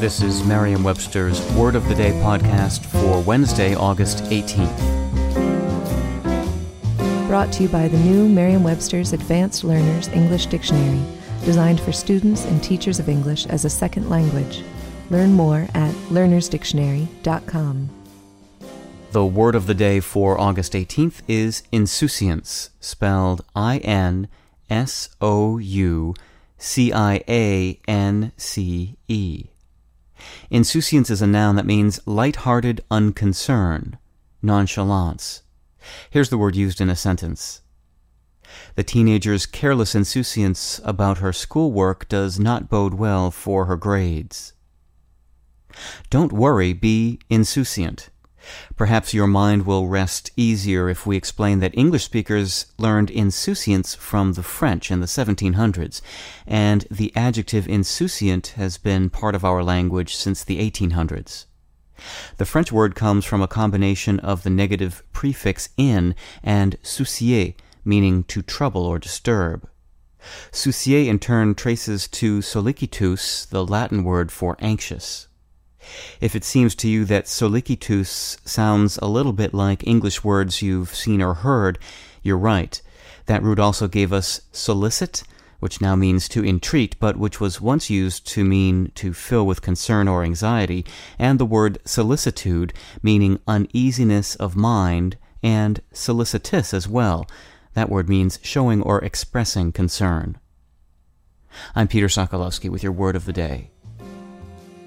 This is Merriam Webster's Word of the Day podcast for Wednesday, August 18th. Brought to you by the new Merriam Webster's Advanced Learners English Dictionary, designed for students and teachers of English as a second language. Learn more at learnersdictionary.com. The word of the day for August 18th is insouciance, spelled I N S O U C I A N C E. Insouciance is a noun that means light-hearted unconcern, nonchalance. Here's the word used in a sentence. The teenager's careless insouciance about her schoolwork does not bode well for her grades. Don't worry, be insouciant. Perhaps your mind will rest easier if we explain that English speakers learned insouciance from the French in the 1700s, and the adjective insouciant has been part of our language since the 1800s. The French word comes from a combination of the negative prefix in and soucier, meaning to trouble or disturb. Soucier in turn traces to sollicitus, the Latin word for anxious. If it seems to you that sollicitus sounds a little bit like English words you've seen or heard, you're right. That root also gave us solicit, which now means to entreat, but which was once used to mean to fill with concern or anxiety, and the word solicitude, meaning uneasiness of mind, and solicitous as well. That word means showing or expressing concern. I'm Peter Sokolowski with your word of the day.